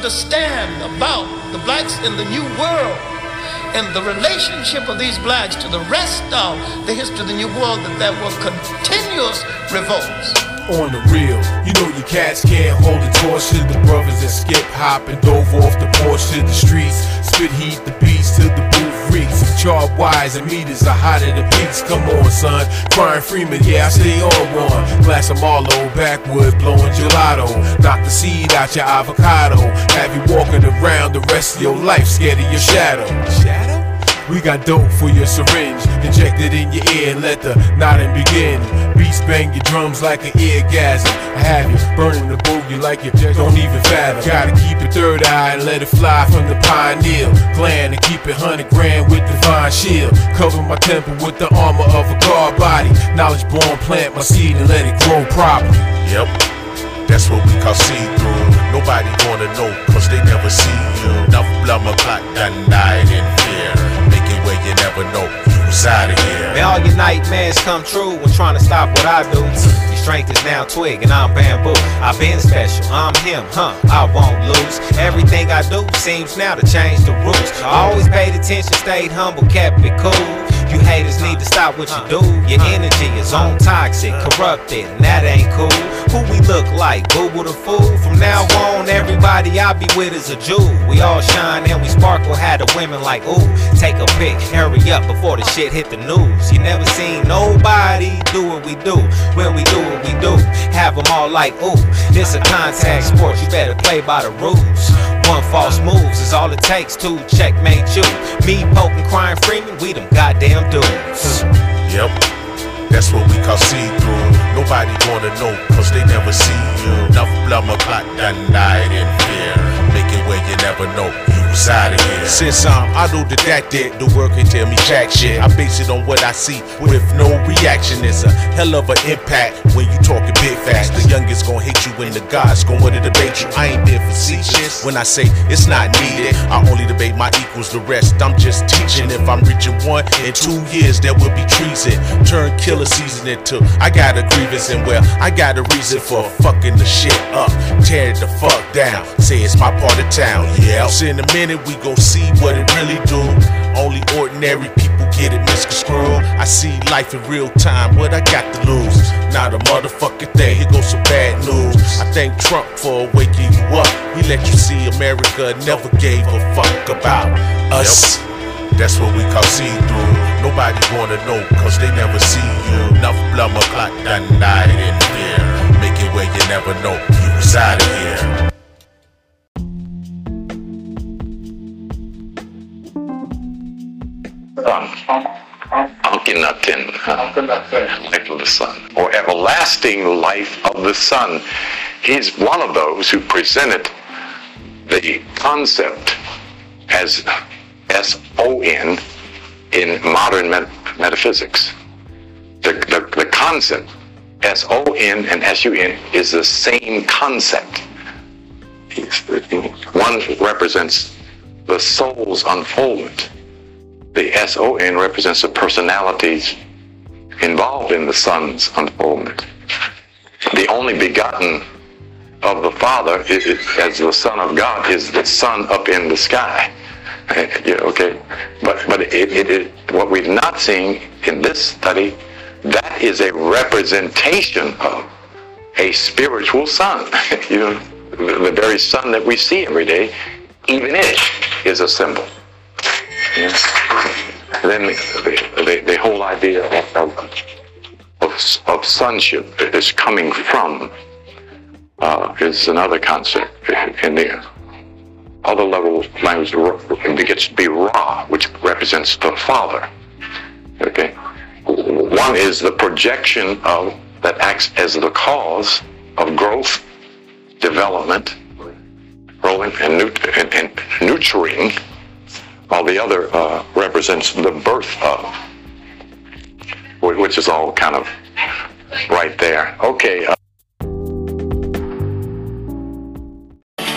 understand about the blacks in the New World and the relationship of these blacks to the rest of the history of the New World, that there were continuous revolts. On the real, you know your cats can't hold a torch to the brothers that skip, hop, and dove off the porch to the streets. Spit heat the beats to the booth reeks. Charred wires and meters are hotter than peaks. Come on, son. Crying Freeman, yeah, I stay on one. Glass of Merlot, backwoods, blowing gelato. Knock the seed out your avocado. Have you walking around the rest of your life scared of your shadow. Shadow? We got dope for your syringe. Inject it in your ear let the nodding begin. Beats bang your drums like an eargasm. I have you burning the boogie like you don't even fathom. Gotta keep your third eye and let it fly from the pineal gland and keep it 100 grand with divine shield. Cover my temple with the armor of a guard body. Knowledge born, plant my seed and let it grow properly. Yep. That's what we call see through. Nobody wanna know, cause they never see you. Enough blood, my clock done died in fear. You never know you out of here. May all your nightmares come true when trying to stop what I do. Your strength is now twig and I'm bamboo. I've been special, I'm him, huh? I won't lose. Everything I do seems now to change the rules. I always paid attention, stayed humble, kept it cool. You haters need to stop what you do. Your energy is on toxic, corrupted, and that ain't cool. Who we look like? Boo the fool? From now on, everybody I be with is a Jew. We all shine and we sparkle, had the women like, ooh, take a pic, hurry up before the shit hit the news. You never seen nobody do what we do. When we do what we do, have them all like, ooh, this a contact sport, you better play by the rules. One false moves is all it takes to checkmate you. Me poking, crying, Freeman, we them goddamn dudes. Yep. That's what we call see through. Nobody wanna know, cause they never see you. Enough my clock done died in fear. Make it where you never know was out of here. Since I know that that the work can tell me jack shit. I base it on what I see with no reaction. It's a hell of an impact when you talking big facts. The youngest gon' hate you when the gods gon' wanna debate you. I ain't being facetious when I say it's not needed. I only debate my equals, the rest I'm just teaching. If I'm reaching one in two years, there will be treason. Turn killer season into I got a grievance and well, I got a reason for fucking the shit up. Tear it the fuck down. Say it's my part of town. Yeah, in a minute we gon' see what it really do. Only ordinary people get it misconstrued. I see life in real time. What I got to lose? Not a motherfucking thing. Here goes some bad news. I thank Trump for waking you up. He let you see America never gave a fuck about us. That's what we call see through. Nobody wanna know, cause they never see you. Enough my clock done died in fear. Make it where you never know you was out of here. Akhenaten, life of the sun, or everlasting life of the sun. He's one of those who presented the concept as S-O-N in modern met- metaphysics. The, the, the concept, S-O-N and S-U-N, is the same concept. One represents the soul's unfoldment. The S-O-N represents the personalities involved in the Son's unfoldment. The only begotten of the Father, is, is- as the Son of God, is the Son up in the sky. Yeah, okay, but but it, it, it what we've not seen in this study, that is a representation of a spiritual Son. you know, the, the very Son that we see every day, even it is a symbol. Yes. Then the, the, the whole idea of, of, of sonship is coming from uh, is another concept in the other level language. It gets to be Ra, which represents the Father. Okay. One is the projection of that acts as the cause of growth, development, growing and, nut- and, and nurturing while the other uh, represents the birth of, which is all kind of right there. Okay. Uh,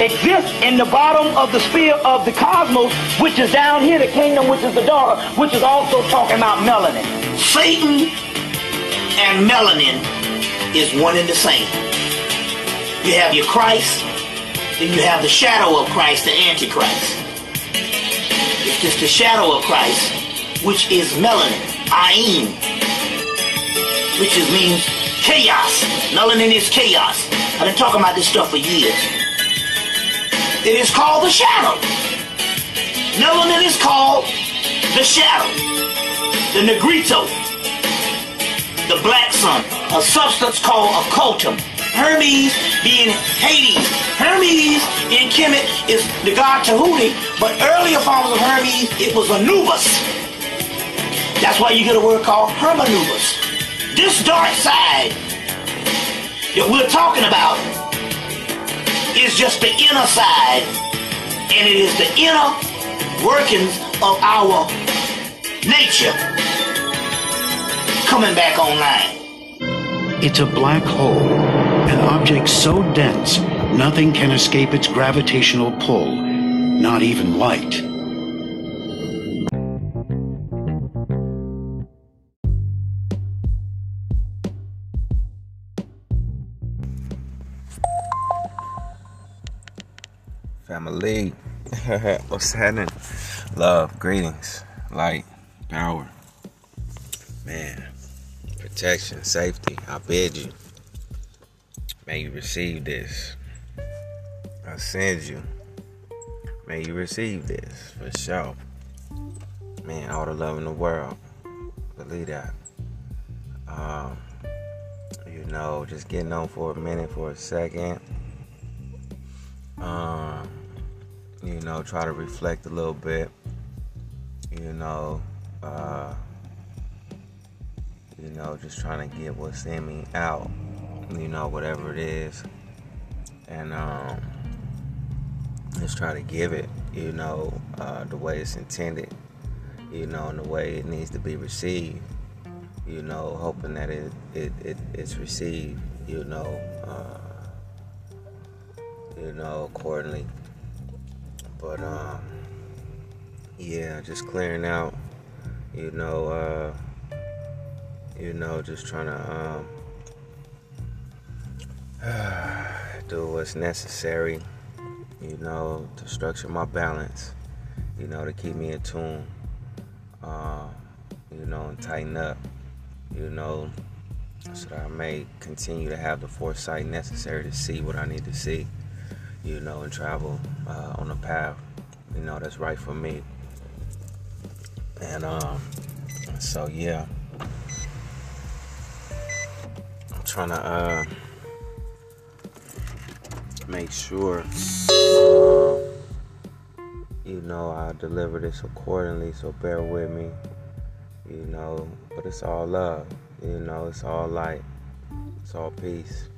exists in the bottom of the sphere of the cosmos, which is down here, the kingdom, which is the daughter, which is also talking about melanin. Satan and melanin is one and the same. You have your Christ Then you have the shadow of Christ, the Antichrist. Just the shadow of Christ, which is melanin, ayin, which is, means chaos. Melanin is chaos. I've been talking about this stuff for years. It is called the shadow. Melanin is called the shadow. The negrito. The black sun. A substance called occultum. Hermes being Hades. Hermes in Kemet is the god Tahuti, but earlier forms of Hermes, it was Anubis. That's why you get a word called Hermanubis. This dark side that we're talking about is just the inner side, and it is the inner workings of our nature coming back online. It's a black hole, object so dense nothing can escape its gravitational pull, not even light. Family, what's happening? Love, greetings, light, power, man, protection, safety. I bid you. May you receive this. I send you. May you receive this for sure. Man, all the love in the world. Believe that. Um, you know, just getting on for a minute, for a second. Um, you know, try to reflect a little bit. You know, uh, you know, just trying to get what's in me out. You know, whatever it is, and um, just try to give it. You know, uh, the way it's intended. You know, and the way it needs to be received. You know, hoping that it it, it it's received. You know. Uh, you know, accordingly. But um, yeah, just clearing out, you know, uh, you know, just trying to um, do what's necessary, you know, to structure my balance, you know, to keep me in tune, uh, you know, and tighten up, you know, so that I may continue to have the foresight necessary to see what I need to see you know, and travel uh, on a path, you know, that's right for me. And um, so yeah, I'm trying to uh, make sure, uh, you know, I deliver this accordingly. So bear with me, you know. But it's all love, you know. It's all light. It's all peace,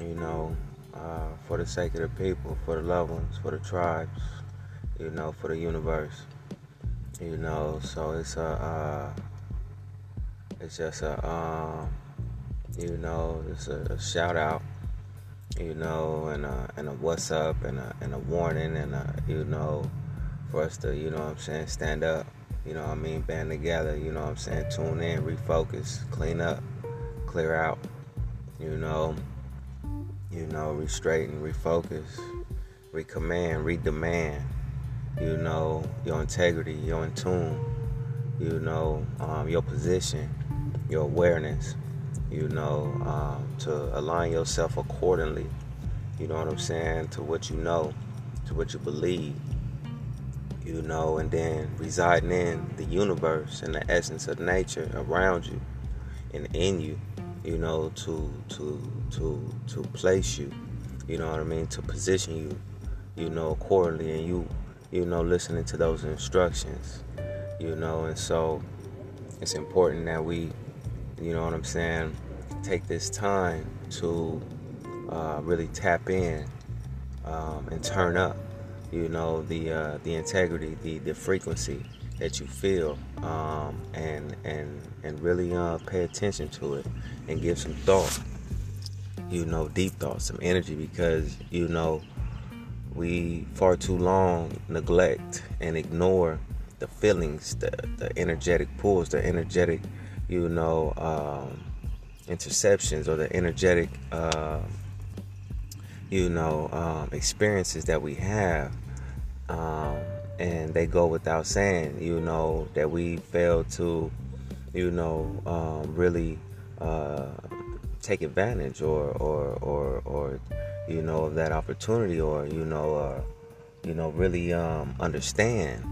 you know uh, for the sake of the people, for the loved ones, for the tribes, you know, for the universe, you know. So it's a, uh, it's just a, um, you know, it's a, a, shout out, you know, and a, and a what's up, and a, and a warning, and a, you know, for us to, you know, what I'm saying, stand up, you know, what I mean, band together, you know, what I'm saying, tune in, refocus, clean up, clear out, you know you know, re-straighten, refocus, recommand, redemand, you know, your integrity, your in tune, you know, um, your position, your awareness, you know, um, to align yourself accordingly, you know what I'm saying, to what you know, to what you believe, you know, and then residing in the universe and the essence of nature around you and in you you know, to to to to place you, you know what I mean, to position you, you know, accordingly, and you, you know, listening to those instructions, you know, and so it's important that we, you know what I'm saying, take this time to uh, really tap in um, and turn up, you know, the uh, the integrity, the the frequency that you feel, um, and and and really uh, pay attention to it and give some thought, you know, deep thought, some energy, because, you know, we far too long neglect and ignore the feelings, the, the energetic pulls, the energetic, you know, um, interceptions or the energetic uh, you know, um, experiences that we have. Um, and they go without saying, you know, that we fail to, you know, um, really uh, take advantage or, or, or, or, you know, of that opportunity or, you know, uh, you know, really um, understand,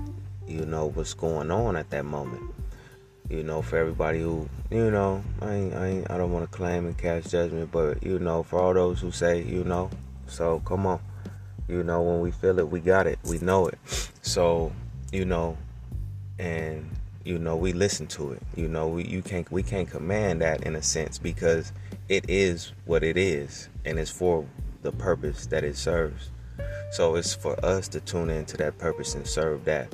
you know, what's going on at that moment. You know, for everybody who, you know, I ain't, I, ain't, I don't want to claim and cast judgment, but you know, for all those who say, you know, so come on, you know, when we feel it, we got it, we know it. So, you know, and you know, we listen to it. You know, we you can't we can't command that in a sense because it is what it is, and it's for the purpose that it serves. So it's for us to tune into that purpose and serve that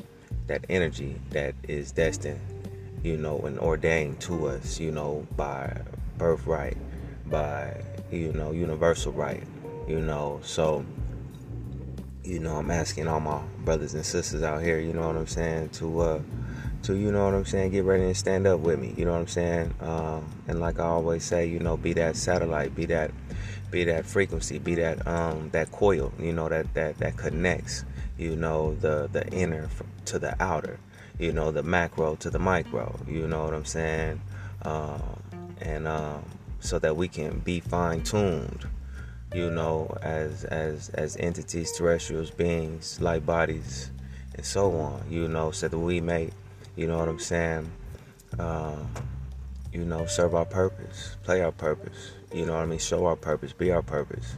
that energy that is destined, you know, and ordained to us, you know, by birthright, by you know, universal right, you know. So, you know, I'm asking all my brothers and sisters out here, you know what I'm saying, to uh to you know what I'm saying, get ready and stand up with me, you know what I'm saying? Um, and like I always say, you know, be that satellite, be that be that frequency, be that um, that coil, you know, that that that connects, you know, the the inner to the outer, you know, the macro to the micro, you know what I'm saying, um, and um, so that we can be fine tuned, you know, as as as entities, terrestrials, beings, light bodies, and so on, you know, so that we may, you know what I'm saying. Um, you know, serve our purpose, play our purpose, you know what I mean, show our purpose, be our purpose.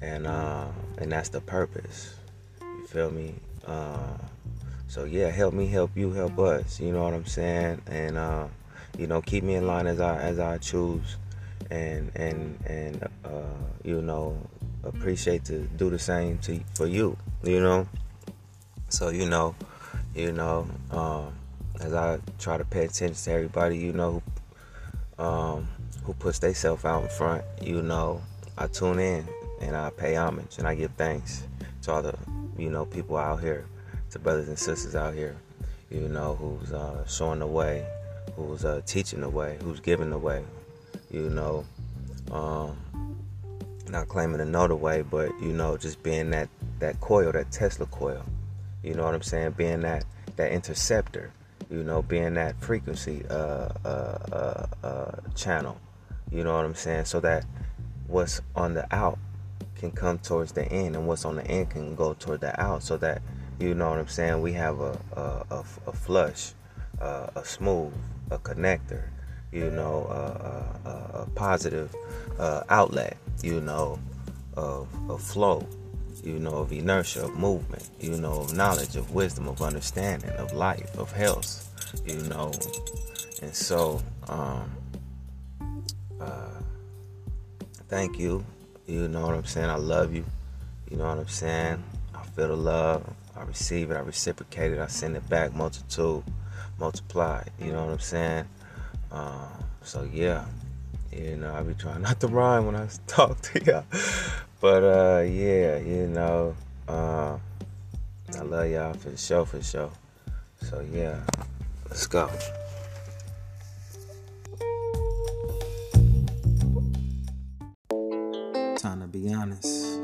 And uh, and that's the purpose. You feel me? Uh, so yeah, help me, help you, help us. You know what I'm saying? And uh, you know, keep me in line as I as I choose, and and and uh, you know, appreciate to do the same to for you. You know, so you know, you know, um, as I try to pay attention to everybody, you know, um, who puts themselves out in front, you know, I tune in and I pay homage and I give thanks to all the, you know, people out here, brothers and sisters out here, you know, who's uh, showing the way, who's uh, teaching the way, who's giving the way, you know, um, not claiming to know the way, but you know, just being that that coil, that Tesla coil, you know what I'm saying, being that that interceptor, you know, being that frequency uh, uh, uh, uh, channel, you know what I'm saying, so that what's on the out can come towards the end, and what's on the end can go toward the out, so that you know what I'm saying. We have a a, a, a flush, a smooth, a connector, you know, a, a positive uh, outlet, you know, of, of flow, you know, of inertia, of movement, you know, of knowledge, of wisdom, of understanding, of life, of health, you know. And so, um, uh, thank you. You know what I'm saying? I love you. You know what I'm saying? I feel the love. I receive it. I reciprocate it. I send it back multitude, multiplied. You know what I'm saying? Um, so yeah, you know, I be trying not to rhyme when I talk to y'all. But uh, yeah, you know, uh, I love y'all for the show, for sure. So yeah, let's go. Time to be honest.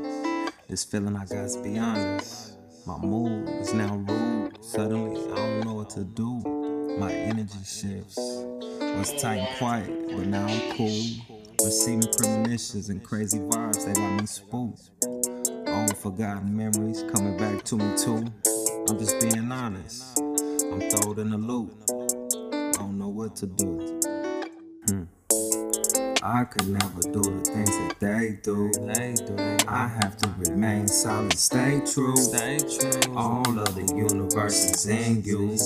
This feeling I got to be honest. My mood is now rude. Suddenly, I don't know what to do. My energy shifts. Was tight and quiet, but now I'm cool. Receiving premonitions and crazy vibes that got me spooked. Old forgotten memories coming back to me too. I'm just being honest. I'm thrown in the loop. I don't know what to do. Hmm. I could never do the things that they do. They do. I have to remain solid, stay true. Stay true. All of the universe is in you.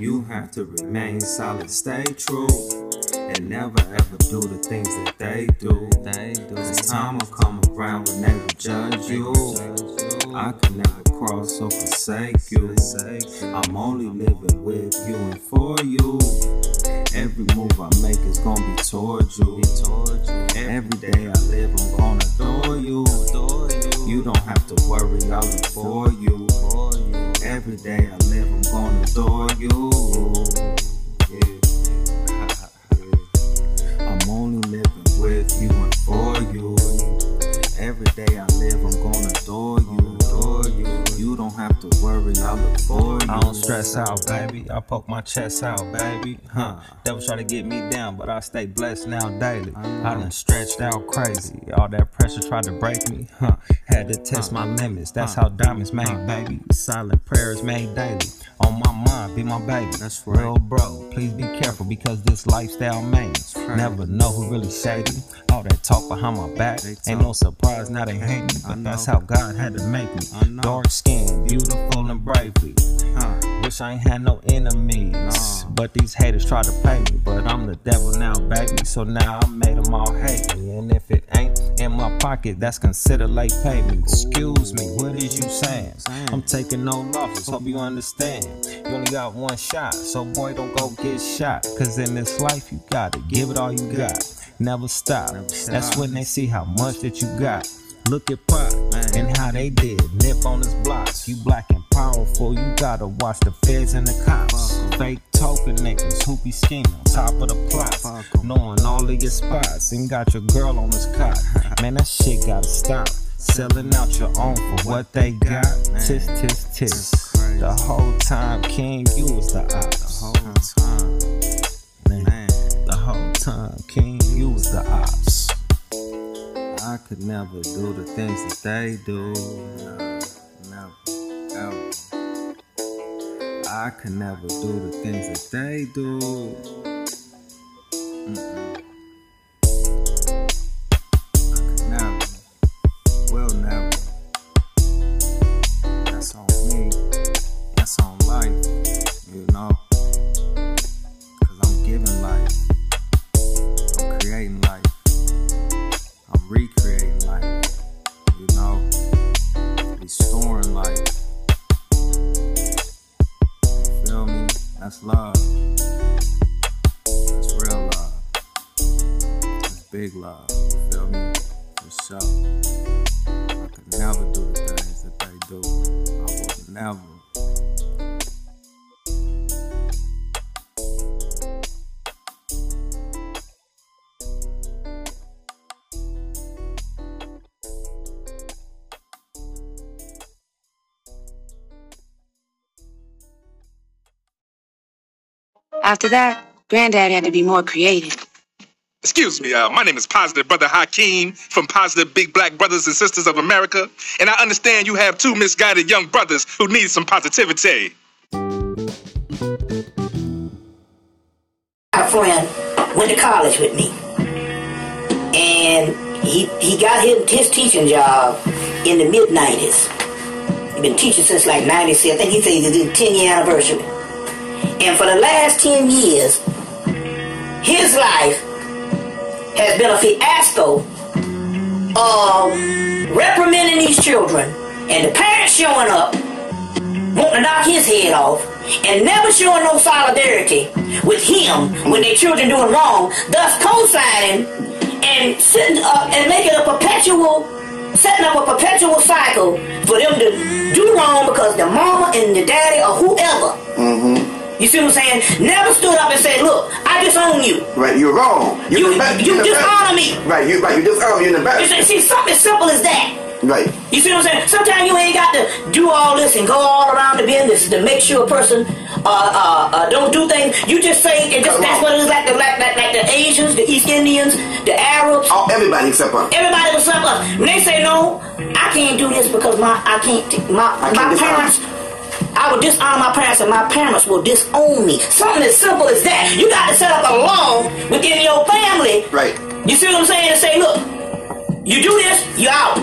You have to remain solid, stay true. And never ever do the things that they do. They do. Cause time will come around when they will judge you. I can never cross or forsake you. I'm only living with you and for you. Every move I make is gonna be towards you. Every day I live, I'm gonna adore you. You don't have to worry, I'll live for you. Every day I live, I'm gonna adore you. I'm only living with you and for you. Every day I have to worry, I look forward. I don't stress out, baby. I poke my chest out, baby. Huh? Devil try to get me down, but I stay blessed now daily. I done stretched out crazy. All that pressure tried to break me. Huh? Had to test my limits. That's how diamonds made, baby. Silent prayers made daily. On my mind, be my baby. That's right. Real bro, please be careful because this lifestyle mains. Never know who really shady. All that talk behind my back. Ain't no surprise now they hate me, but that's how God had to make me. Dark skin, beautiful and bravely. Wish I ain't had no enemies. But these haters try to pay me. But I'm the devil now, baby. So now I made them all hate me. And if it ain't in my pocket, that's considered late payment. Excuse me, what is you saying? I'm taking no losses, hope you understand. You only got one shot, so boy, don't go get shot. Cause in this life, you gotta give it all you got. Never stop. That's when they see how much that you got. Look at Pop and how they did. Nip on his blocks. You black and powerful. You gotta watch the feds and the cops. Fake token niggas who be scheming. Top of the plot. Knowing all of your spots. And got your girl on his cot. Man, that shit gotta stop. Selling out your own for what they got. Tis, tis, tis. The whole time, King, you was the ops. The whole time. Man, the whole time, King, you was the ops. I could never do the things that they do. Never, never, ever. I could never do the things that they do. Mm-mm. That's love. That's real love. That's big love. You feel me? For. I could never do the things that they do. I would never. After that, Granddad had to be more creative. Excuse me, uh, my name is Positive Brother Hakeem from Positive Big Black Brothers and Sisters of America, and I understand you have two misguided young brothers who need some positivity. My friend went to college with me, and he he got his, his teaching job in the mid '90s. He's been teaching since like '96. I think he said he did 10 year anniversary. And for the last 10 years, his life has been a fiasco of reprimanding these children and the parents showing up, wanting to knock his head off, and never showing no solidarity with him when their children doing wrong, thus co-signing and sitting up and making a perpetual setting up a perpetual cycle for them to do wrong because the mama and the daddy or whoever Mm-hmm. You see what I'm saying? Never stood up and said, "Look, I disown you." Right, you're wrong. You- the best- you you're dishonor me. Right, you right, you dishonor me. You're the You best. see, see, something as simple as that. Right. You see what I'm saying? Sometimes you ain't got to do all this and go all around the business to make sure a person uh, uh, uh, don't do things. You just say it just, that's what it is like the like, like, like the Asians, the East Indians, the Arabs. Oh, everybody except us. Everybody except us. When they say no, I can't do this because my I can't my I my parents. I will dishonor my parents and my parents will disown me. Something as simple as that. You got to set up a law within your family. Right. You see what I'm saying? And say, look, you do this, you out.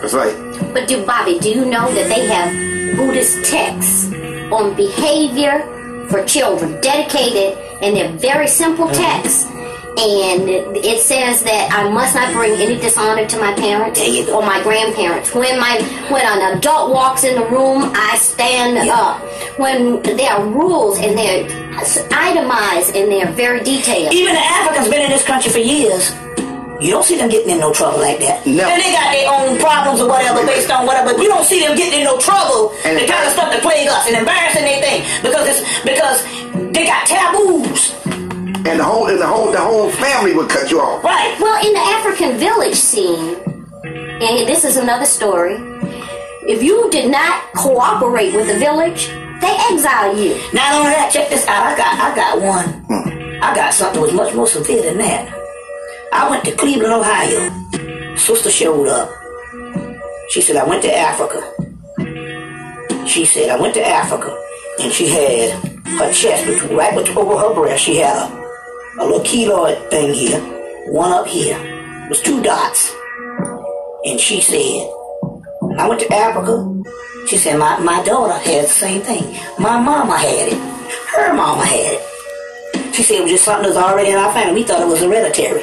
That's right. But do Bobby, do you know that they have Buddhist texts on behavior for children, dedicated, and they're very simple mm-hmm. texts. And it says that I must not bring any dishonor to my parents or my grandparents. When my when an adult walks in the room, I stand up. When there are rules and they're itemized and they're very detailed. Even the Africans been in this country for years. You don't see them getting in no trouble like that. No. And they got their own problems or whatever based on whatever, but you don't see them getting in no trouble. And the kind of stuff that plague us and embarrassing their thing because it's because they got taboos. And the whole and the whole the whole family would cut you off. Right. Well, in the African village scene, and this is another story, if you did not cooperate with the village, they exile you. Not only that, check this out. I got I got one. Hmm. I got something that was much more severe than that. I went to Cleveland, Ohio. Sister showed up. She said, I went to Africa. She said, I went to Africa. And she had her chest, between, right between, over her breast, she had a, a little keloid thing here, one up here. It was two dots. And she said, I went to Africa. She said, my, my daughter had the same thing. My mama had it. Her mama had it. She said it was just something that was already in our family. We thought it was hereditary.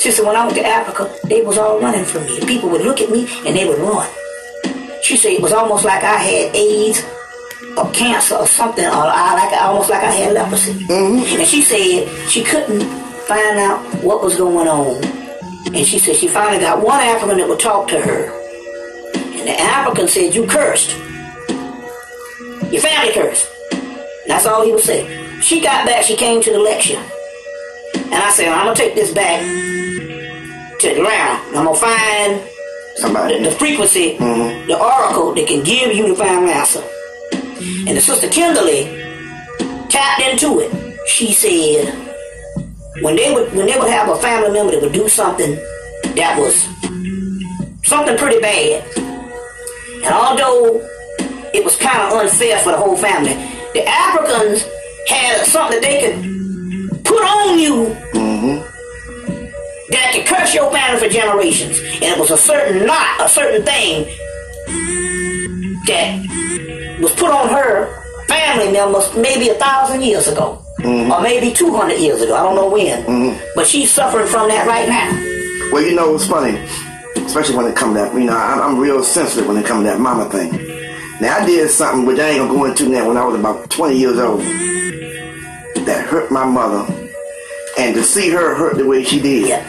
She said, when I went to Africa, they was all running from me. People would look at me and they would run. She said it was almost like I had AIDS or cancer or something, or I, like almost like I had leprosy. Mm-hmm. And she said she couldn't find out what was going on. And she said she finally got one African that would talk to her. And the African said, You cursed. Your family cursed. That's all he would say. She got back, she came to the lecture. And I said, I'm gonna take this back to Atlanta. I'm gonna find Somebody. the, the frequency, mm-hmm. the oracle that can give you the final answer. And the sister Kimberly tapped into it. She said, when they would when they would have a family member that would do something that was something pretty bad, and although it was kind of unfair for the whole family, the Africans had something that they could put on you mm-hmm. that could curse your family for generations. And it was a certain knot, a certain thing that was put on her family members maybe a thousand years ago. Mm-hmm. Or maybe 200 years ago. I don't know when. Mm-hmm. But she's suffering from that right now. Well, you know, it's funny, especially when it comes to that, you know, I'm, I'm real sensitive when it comes to that mama thing. Now, I did something which I ain't gonna go into now when I was about 20 years old that hurt my mother. And to see her hurt the way she did,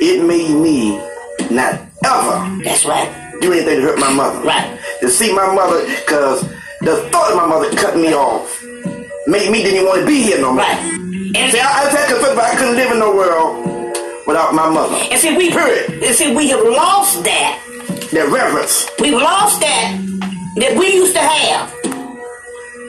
it made me not ever That's right. Do anything to hurt my mother. Right. To see my mother, because the thought of my mother cutting me off made me didn't even want to be here no more. Right. And See, I, I take a but I couldn't live in no world without my mother. And see, we Period. And see, we have lost that. That reverence. We've lost that that we used to have.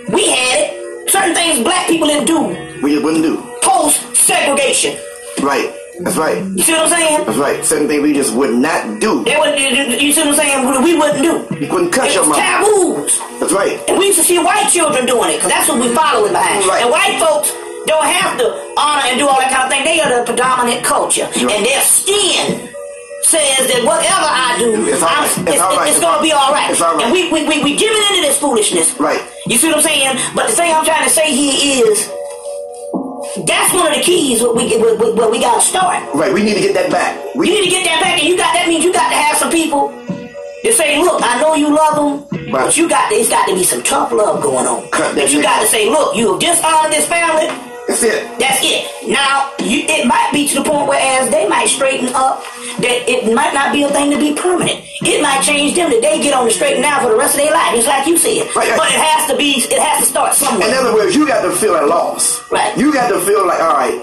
We had it. Certain things black people didn't do We wouldn't do. post segregation. Right. That's right. You see what I'm saying? That's right. Certain things we just would not do. They would, you see what I'm saying? We wouldn't do. You couldn't cut It your mouth. taboos. That's right. And we used to see white children doing it because that's what we following behind. Right. And white folks don't have to honor and do all that kind of thing. They are the predominant culture. Right. And their skin says that whatever I do, It's right. it's, It's right. it's going to be all right. It's all right. And we, we, we, we giving into this foolishness. Right. You see what I'm saying? But the thing I'm trying to say here is that's one of the keys what we where, where- where we got to start. Right. We need to get that back. You need to get that back, and you got that means you got to have some people that say, "Look, I know you love them, Right. but you got there's got to be some tough love going on. Cut that That you got to say, look, you have dishonored this family. That's it. That's it. Now, you, it might be to the point where as they might straighten up, that it might not be a thing to be permanent. It might change them that they get on the straight and now for the rest of their life, just like you said. Right, right. But it has to be, it has to start somewhere. In other words, you got to feel a loss. Right. You got to feel like, all right,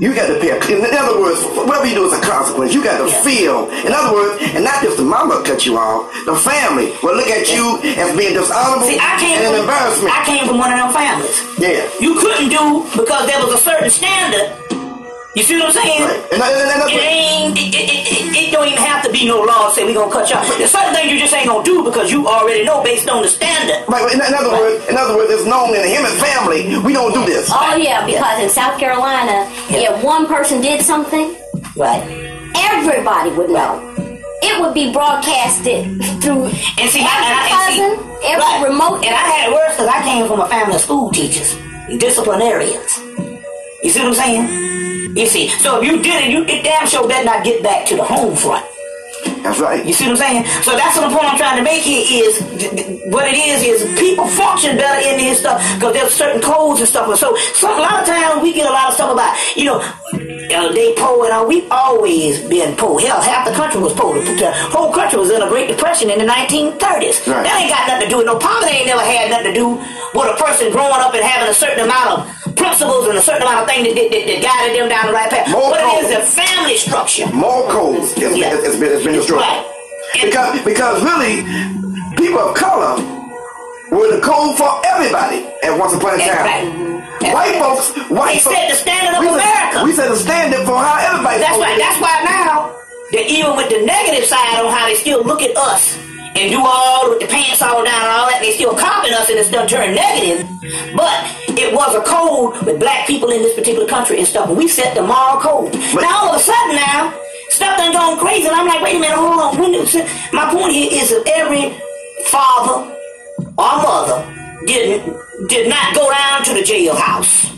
you got to pay. A, in other words, whatever you do is a consequence. You got to Yeah. feel. In other words, and not just the mama cut you off, the family will look at you as being dishonorable See, I came and an embarrassment. I came from one of them families. yeah. You couldn't do because there was a certain standard. You see what I'm saying? Right. And, and, and, and, It ain't. It, it, it, it don't even have to be no law say we gonna cut you off. There's certain things you just ain't gonna do because you already know based on the standard. Right, in, in other words, in other words, it's known in the Hemmett family, we don't do this. Oh yeah, because in South Carolina, Yeah. if one person did something, Right. everybody would know. It would be broadcasted through And see, every I, and I, cousin, and see, every right. remote. And I had it worse because I came from a family of school teachers, disciplinarians. You see what I'm saying? You see, so if you did it, you it damn sure better not get back to the home front. That's right. You see what I'm saying? So that's what the point I'm trying to make here is what it is is people function better in this stuff because there's certain codes and stuff. And so, so a lot of times we get a lot of stuff about you know uh, they poor and all. We've always been poor. Hell, half the country was poor. The whole country was in a Great Depression in the 1930s. Right. That ain't got nothing to do with no poverty. Ain't never had nothing to do with a person growing up and having a certain amount of principles and a certain amount of things that, that, that, guided them down the right path. More what it codes. is, the family structure. More codes has, Yeah. has, has been, has been destroyed. Right. because because really, people of color were the code for everybody at once upon a time. White folks, white They set the standard of we set- America. we set the standard for how everybody. That's why. That's why now that even with the negative side on how they still look at us and do all with the pants all down and all that, they still copying us and it's done turn negative. But it was a code with black people in this particular country and stuff. And we set the moral code. now all of a sudden now stuff done gone crazy. And I'm like, wait a minute, hold on. My point here is that every father or mother didn't did not go down to the jailhouse.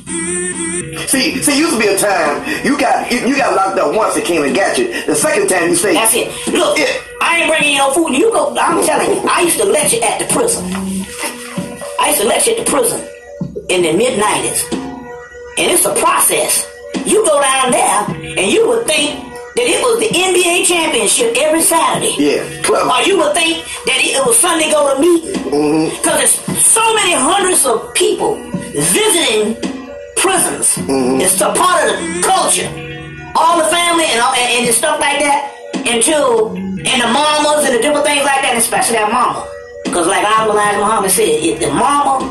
See, see, used to be a time you got you, you got locked up once. It came and got you. The second time you say That's it. Look, it. I ain't bringing no food. You go. I'm telling you, I used to lecture at the prison. I used to lecture at the prison in the mid '90s, and it's a process. You go down there, and you would think that it was the NBA championship every Saturday. Yeah, clever. Or you would think that it was Sunday go to meeting. Mm-hmm. Because there's so many hundreds of people visiting prisons. Mm-hmm. It's a part of the culture. All the family and, all, and, and stuff like that. Until, and the mamas and the different things like that, especially that mama. Because like Abdul Muhammad said, if the mama,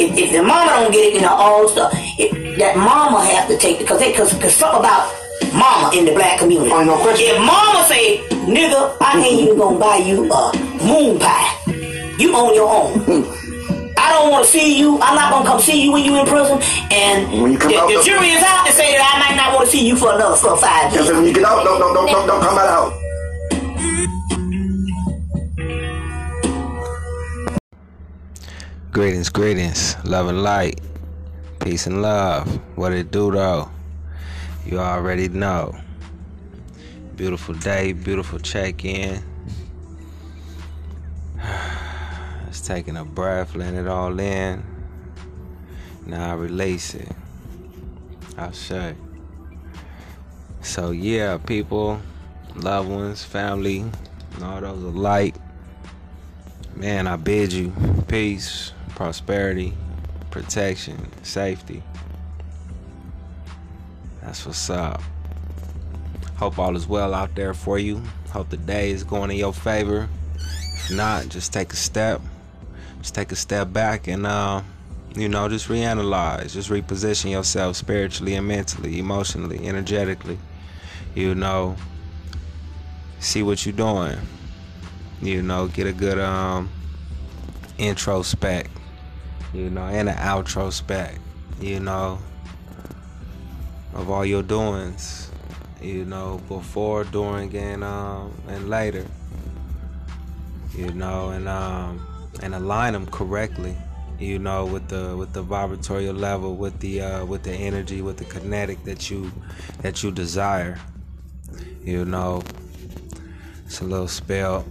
if, if the mama don't get it, you know, all stuff, it, that mama have to take, it because they, because something about mama in the black community. Oh, no question. If mama say, nigga, I ain't even gonna buy you a moon pie. You own your own. I don't want to see you. I'm not gonna come see you when you in prison. And When you come the, out, the jury is out to say that I might not want to see you for another four or five years. Because when you get out, don't don't don't don't, don't come back out. Greetings, greetings, love and light, peace and love. What it do though? You already know. Beautiful day, beautiful check in. Just taking a breath, letting it all in. Now I release it. I'll say. So yeah, people, loved ones, family, and all those alike. Man, I bid you peace, prosperity, protection, safety. That's what's up. Hope all is well out there for you. Hope the day is going in your favor. If not, just take a step. Just take a step back and uh, you know, just reanalyze, just reposition yourself spiritually and mentally, emotionally, energetically. You know, see what you're doing. You know, get a good um introspect, you know, and an outrospect, you know, of all your doings, you know, before, during, and um and later, you know, and um and align them correctly, you know, with the with the vibratorial level, with the uh, with the energy, with the kinetic that you that you desire, you know. It's a little spell.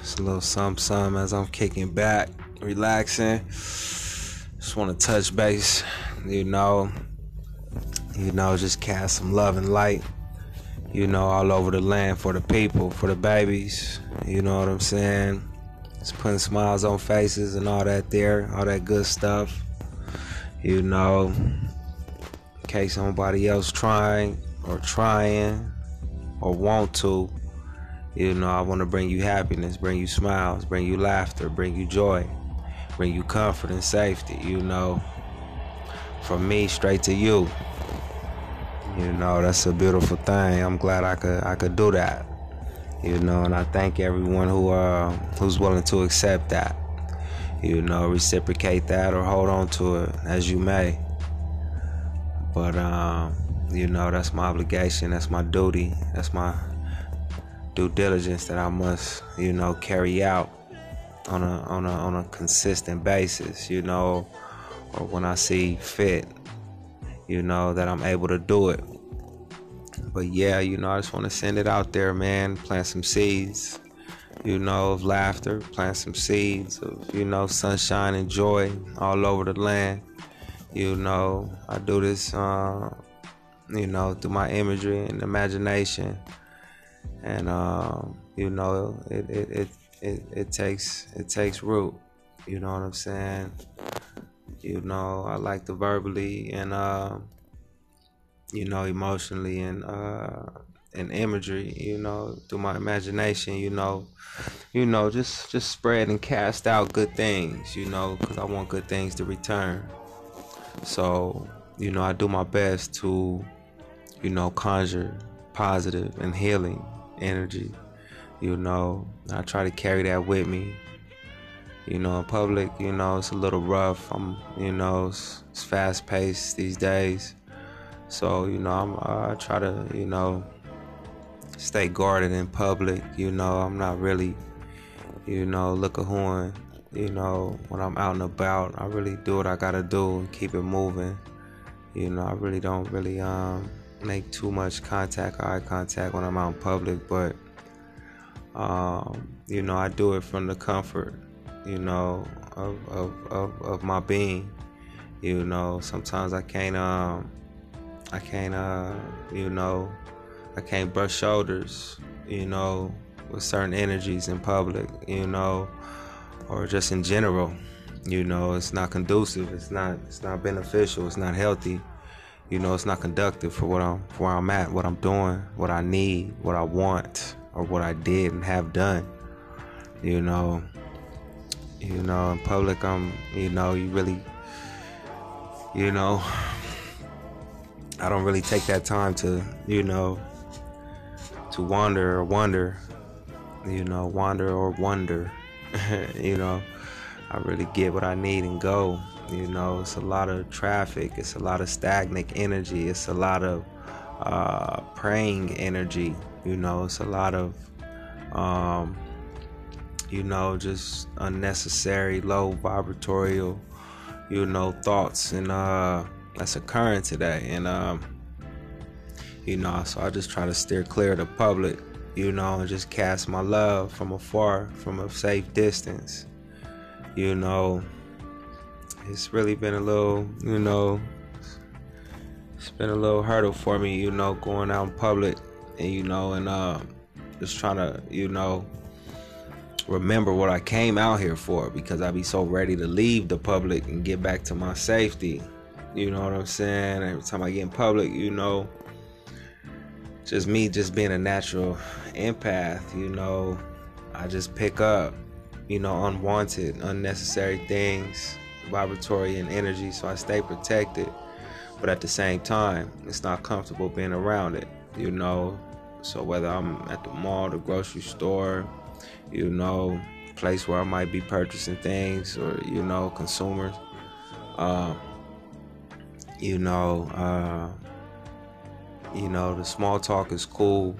It's a little some some as I'm kicking back, relaxing. Just want to touch base, you know. You know, just cast some love and light, you know, all over the land for the people, for the babies. You know what I'm saying? Just putting smiles on faces and all that there, all that good stuff. You know, in case somebody else trying or trying or want to, you know, I want to bring you happiness, bring you smiles, bring you laughter, bring you joy, bring you comfort and safety, you know. From me straight to you. You know, that's a beautiful thing. I'm glad I could I could do that. You know, and I thank everyone who uh who's willing to accept that. You know, reciprocate that or hold on to it as you may. But um, you know, that's my obligation, that's my duty, that's my due diligence that I must, you know, carry out on a on a on a consistent basis, you know, or when I see fit, you know, that I'm able to do it. But yeah, you know, I just want to send it out there, man, plant some seeds, you know, of laughter, plant some seeds of, you know, sunshine and joy all over the land. You know, I do this uh, you know, through my imagery and imagination. And um, you know it, it, it, it, it takes it takes root. You know what i'm saying you know i like to verbally and uh, you know emotionally and uh, and imagery, you know, through my imagination, you know, you know, just just spread and cast out good things, you know, because I want good things to return. So, you know, I do my best to, you know, conjure positive and healing energy. You know, I try to carry that with me. You know, in public, you know, it's a little rough. I'm, you know, it's, it's fast paced these days. So, you know, I'm, I try to, you know, stay guarded in public. You know, I'm not really, you know, look a horn. You know, when I'm out and about, I really do what I gotta do and keep it moving. You know, I really don't really um, make too much contact, eye contact when I'm out in public, but um, you know, I do it from the comfort, you know, of, of, of, of my being. You know, sometimes I can't um I can't uh you know I can't brush shoulders, you know, with certain energies in public, you know, or just in general. You know, it's not conducive, it's not it's not beneficial, it's not healthy. You know, it's not conductive for what I'm for where I'm at, what I'm doing, what I need, what I want, or what I did and have done. You know. You know, in public I'm you know, you really you know I don't really take that time to, you know, to wander or wonder, you know, wander or wonder. you know, I really get what I need and go. You know, it's a lot of traffic, it's a lot of stagnant energy, it's a lot of uh, praying energy. You know, it's a lot of, um, you know, just unnecessary low vibratorial, you know, thoughts and uh, that's occurring today. And um, you know. So I just try to steer clear of the public, you know, and just cast my love from afar, from a safe distance, you know. It's really been a little, you know, it's been a little hurdle for me, you know, going out in public, and you know, and uh, just trying to, you know, remember what I came out here for because I be so ready to leave the public and get back to my safety. You know what I'm saying? Every time I get in public, you know, just me just being a natural empath, you know, I just pick up, you know, unwanted, unnecessary things, vibratory and energy, so I stay protected. But at the same time, it's not comfortable being around it, you know. So whether I'm at the mall, the grocery store, you know, place where I might be purchasing things or, you know, consumers, uh, you know, uh, you know the small talk is cool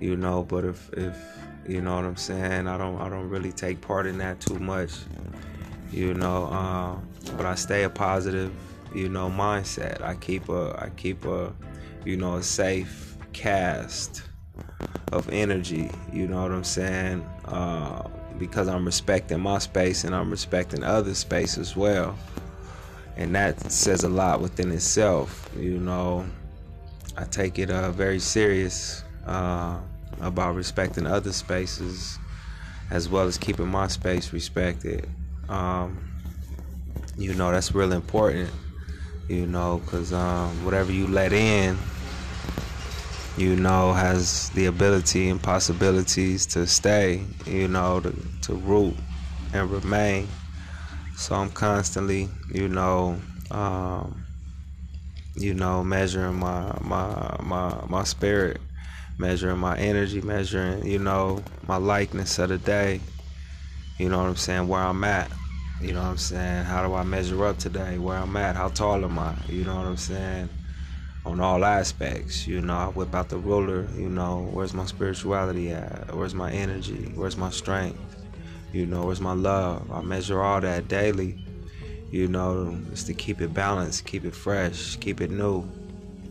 you know but if if you know what i'm saying? I don't i don't really take part in that too much you know um, but i stay a positive you know mindset. I keep a i keep a you know a safe cast of energy you know what i'm saying? Uh, because i'm respecting my space and i'm respecting other space as well. And that says a lot within itself you know? I take it uh, very serious uh, about respecting other spaces as well as keeping my space respected. Um, you know, that's real important, you know, because um, whatever you let in, you know, has the ability and possibilities to stay, you know, to, to root and remain. So I'm constantly, you know, um, you know, measuring my my my my spirit, measuring my energy, measuring, you know, my likeness of the day. You know what I'm saying? Where I'm at. You know what I'm saying? How do I measure up today? Where I'm at? How tall am I? You know what I'm saying? On all aspects, you know, I whip out the ruler, you know, where's my spirituality at? Where's my energy? Where's my strength? You know, where's my love? I measure all that daily you know, is to keep it balanced, keep it fresh, keep it new.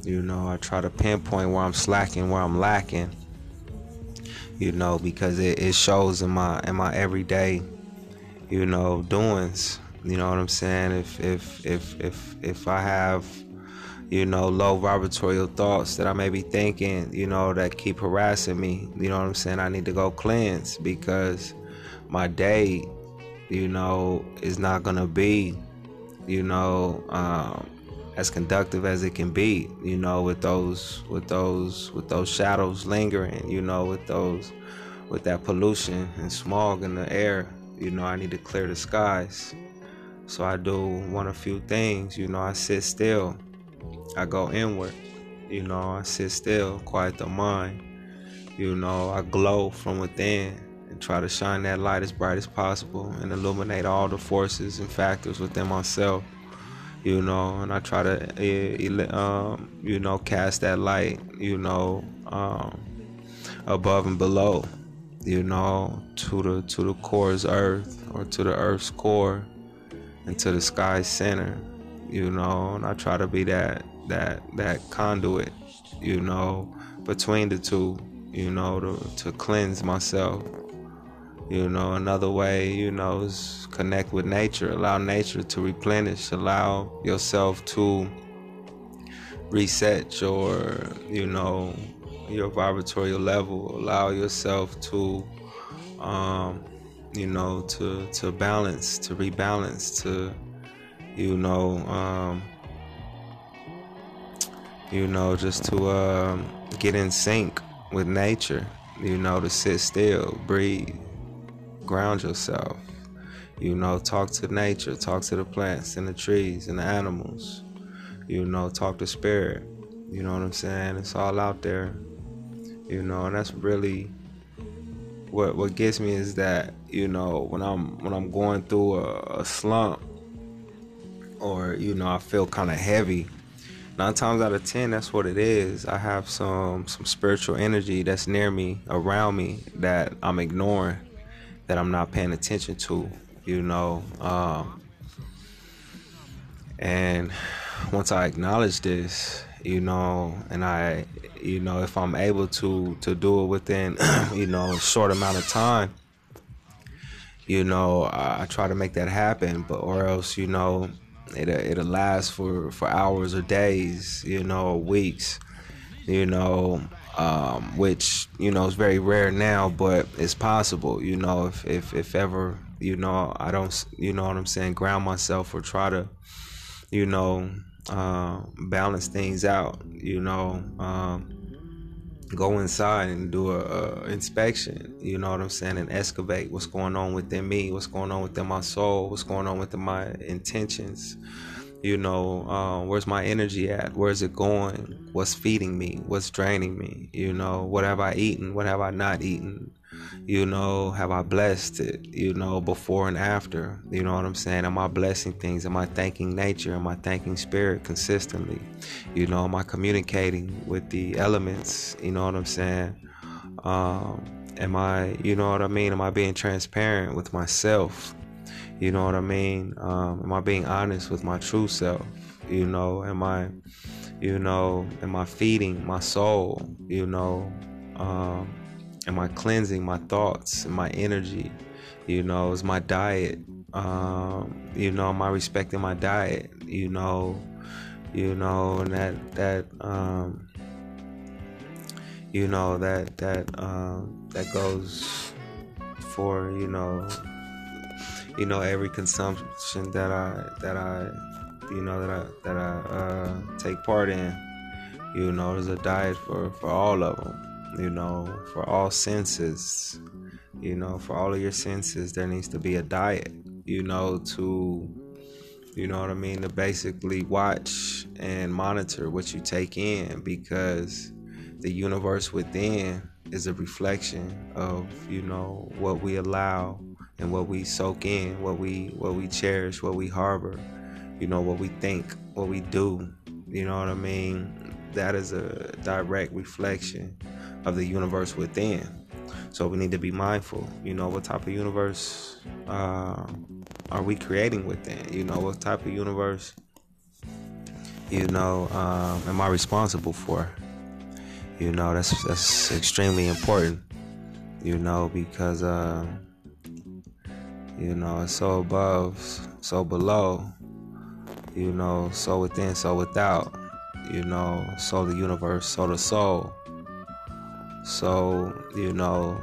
You know, I try to pinpoint where I'm slacking, where I'm lacking. You know, because it, it shows in my in my everyday, you know, doings. You know what I'm saying? If if if if if I have, you know, low vibratorial thoughts that I may be thinking, you know, that keep harassing me, you know what I'm saying? I need to go cleanse because my day, you know, is not gonna be you know, um, as conductive as it can be, you know, with those with those with those shadows lingering, you know, with those with that pollution and smog in the air, you know, I need to clear the skies. So I do one of few things, you know, I sit still. I go inward. You know, I sit still, quiet the mind. You know, I glow from within and try to shine that light as bright as possible and illuminate all the forces and factors within myself you know, and I try to, um, you know, cast that light, you know, um, above and below, you know, to the to the core's earth or to the earth's core, and to the sky's center, you know, and I try to be that that that conduit, you know, between the two, you know, to to cleanse myself. You know, another way, you know, is connect with nature, allow nature to replenish, allow yourself to reset your, you know, your vibratory level, allow yourself to um, you know, to to balance, to rebalance, to you know, um, you know, just to um, get in sync with nature, you know, to sit still, breathe, ground yourself. You know, talk to nature, talk to the plants and the trees and the animals. You know, talk to spirit. You know what I'm saying? It's all out there. You know, and that's really what what gets me is that you know when I'm when I'm going through a, a slump or you know I feel kind of heavy. Nine times out of ten, that's what it is. I have some some spiritual energy that's near me, around me, that I'm ignoring, that I'm not paying attention to you know. Um, and once I acknowledge this, you know, and I, you know, if I'm able to to do it within, you know, a short amount of time, you know, I, I try to make that happen. But or else, you know, it it'll last for for hours or days, you know, weeks, you know um, which you know is very rare now, but it's possible. You know, if if if ever you know I don't, you know what I'm saying, ground myself or try to, you know, uh, balance things out. You know, um, go inside and do a, a, inspection. You know what I'm saying, and excavate what's going on within me, what's going on within my soul, what's going on within my intentions. You know uh, where's my energy at? Where's it going? What's feeding me? What's draining me? You know what have i eaten? What have i not eaten you know have i blessed it you know before and after? You know what i'm saying? Am i blessing things? Am i thanking nature? Am i thanking spirit consistently? You know am i communicating with the elements? You know what i'm saying? Um, am i you know what i mean? Am i being transparent with myself? You know what I mean? Um, am I being honest with my true self? You know, am I, you know, am I feeding my soul? You know, um, am I cleansing my thoughts and my energy? You know, is my diet? Um, you know, I respecting my diet? You know, you know, and that that um, you know that that um, that goes for you know you know every consumption that I that I you know that I that I uh, take part in. You know, there's a diet for for all of them. You know, for all senses. You know, for all of your senses, there needs to be a diet. You know, to you know what I mean, to basically watch and monitor what you take in because the universe within is a reflection of you know what we allow and what we soak in, what we what we cherish, what we harbor, you know, what we think, what we do. You know what I mean? That is a direct reflection of the universe within. So we need to be mindful. You know, what type of universe uh, are we creating within? You know, what type of universe, you know, um, am I responsible for? You know, that's that's extremely important. You know, because. Uh, you know, it's so above, so below. You know, so within, so without. You know, so the universe, so the soul. So, you know,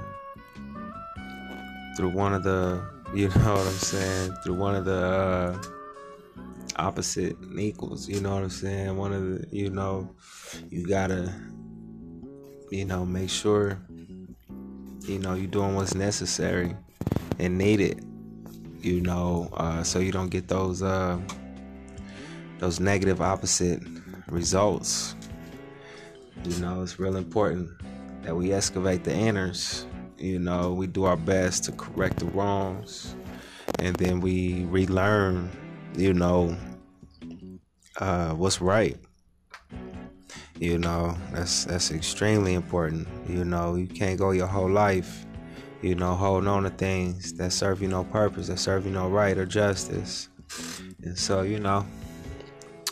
through one of the, you know what I'm saying, through one of the uh, opposite equals. You know what I'm saying? One of the, you know, you gotta, you know, make sure, you know, you're doing what's necessary and needed. You know, uh, so you don't get those uh, those negative opposite results. You know, it's real important that we excavate the inners. You know, we do our best to correct the wrongs, and then we relearn. You know, uh, what's right. You know, that's that's extremely important. You know, you can't go your whole life, you know, holding on to things that serve you no purpose, that serve you no right or justice. And so, you know,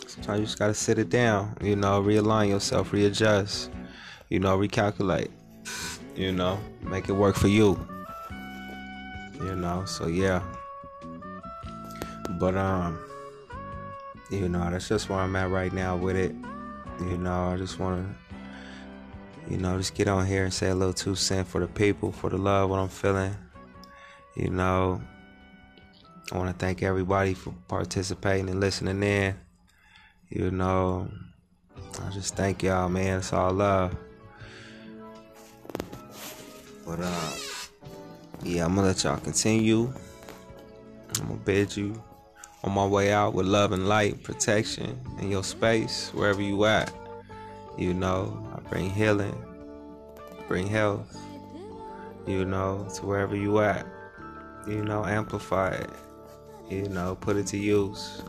sometimes you just gotta sit it down, you know, realign yourself, readjust, you know, recalculate, you know, make it work for you. You know, so yeah. But um you know, that's just where I'm at right now with it. You know, I just want to, you know, just get on here and say a little two cent for the people, for the love, what I'm feeling. You know, I want to thank everybody for participating and listening in. You know, I just thank y'all, man. It's all love. But, uh, yeah, I'm to let y'all continue. I'm to bid you on my way out with love and light, protection in your space, wherever you at. You know, I bring healing, bring health, you know, to wherever you at. You know, amplify it. You know, put it to use.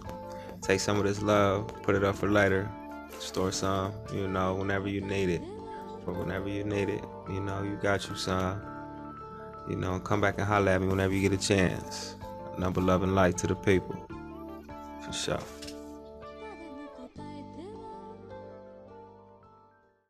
Take some of this love, put it up for later. Store some, you know, whenever you need it. For whenever you need it, you know, you got you some. You know, come back and holler at me whenever you get a chance. Number love and light to the people. For sure.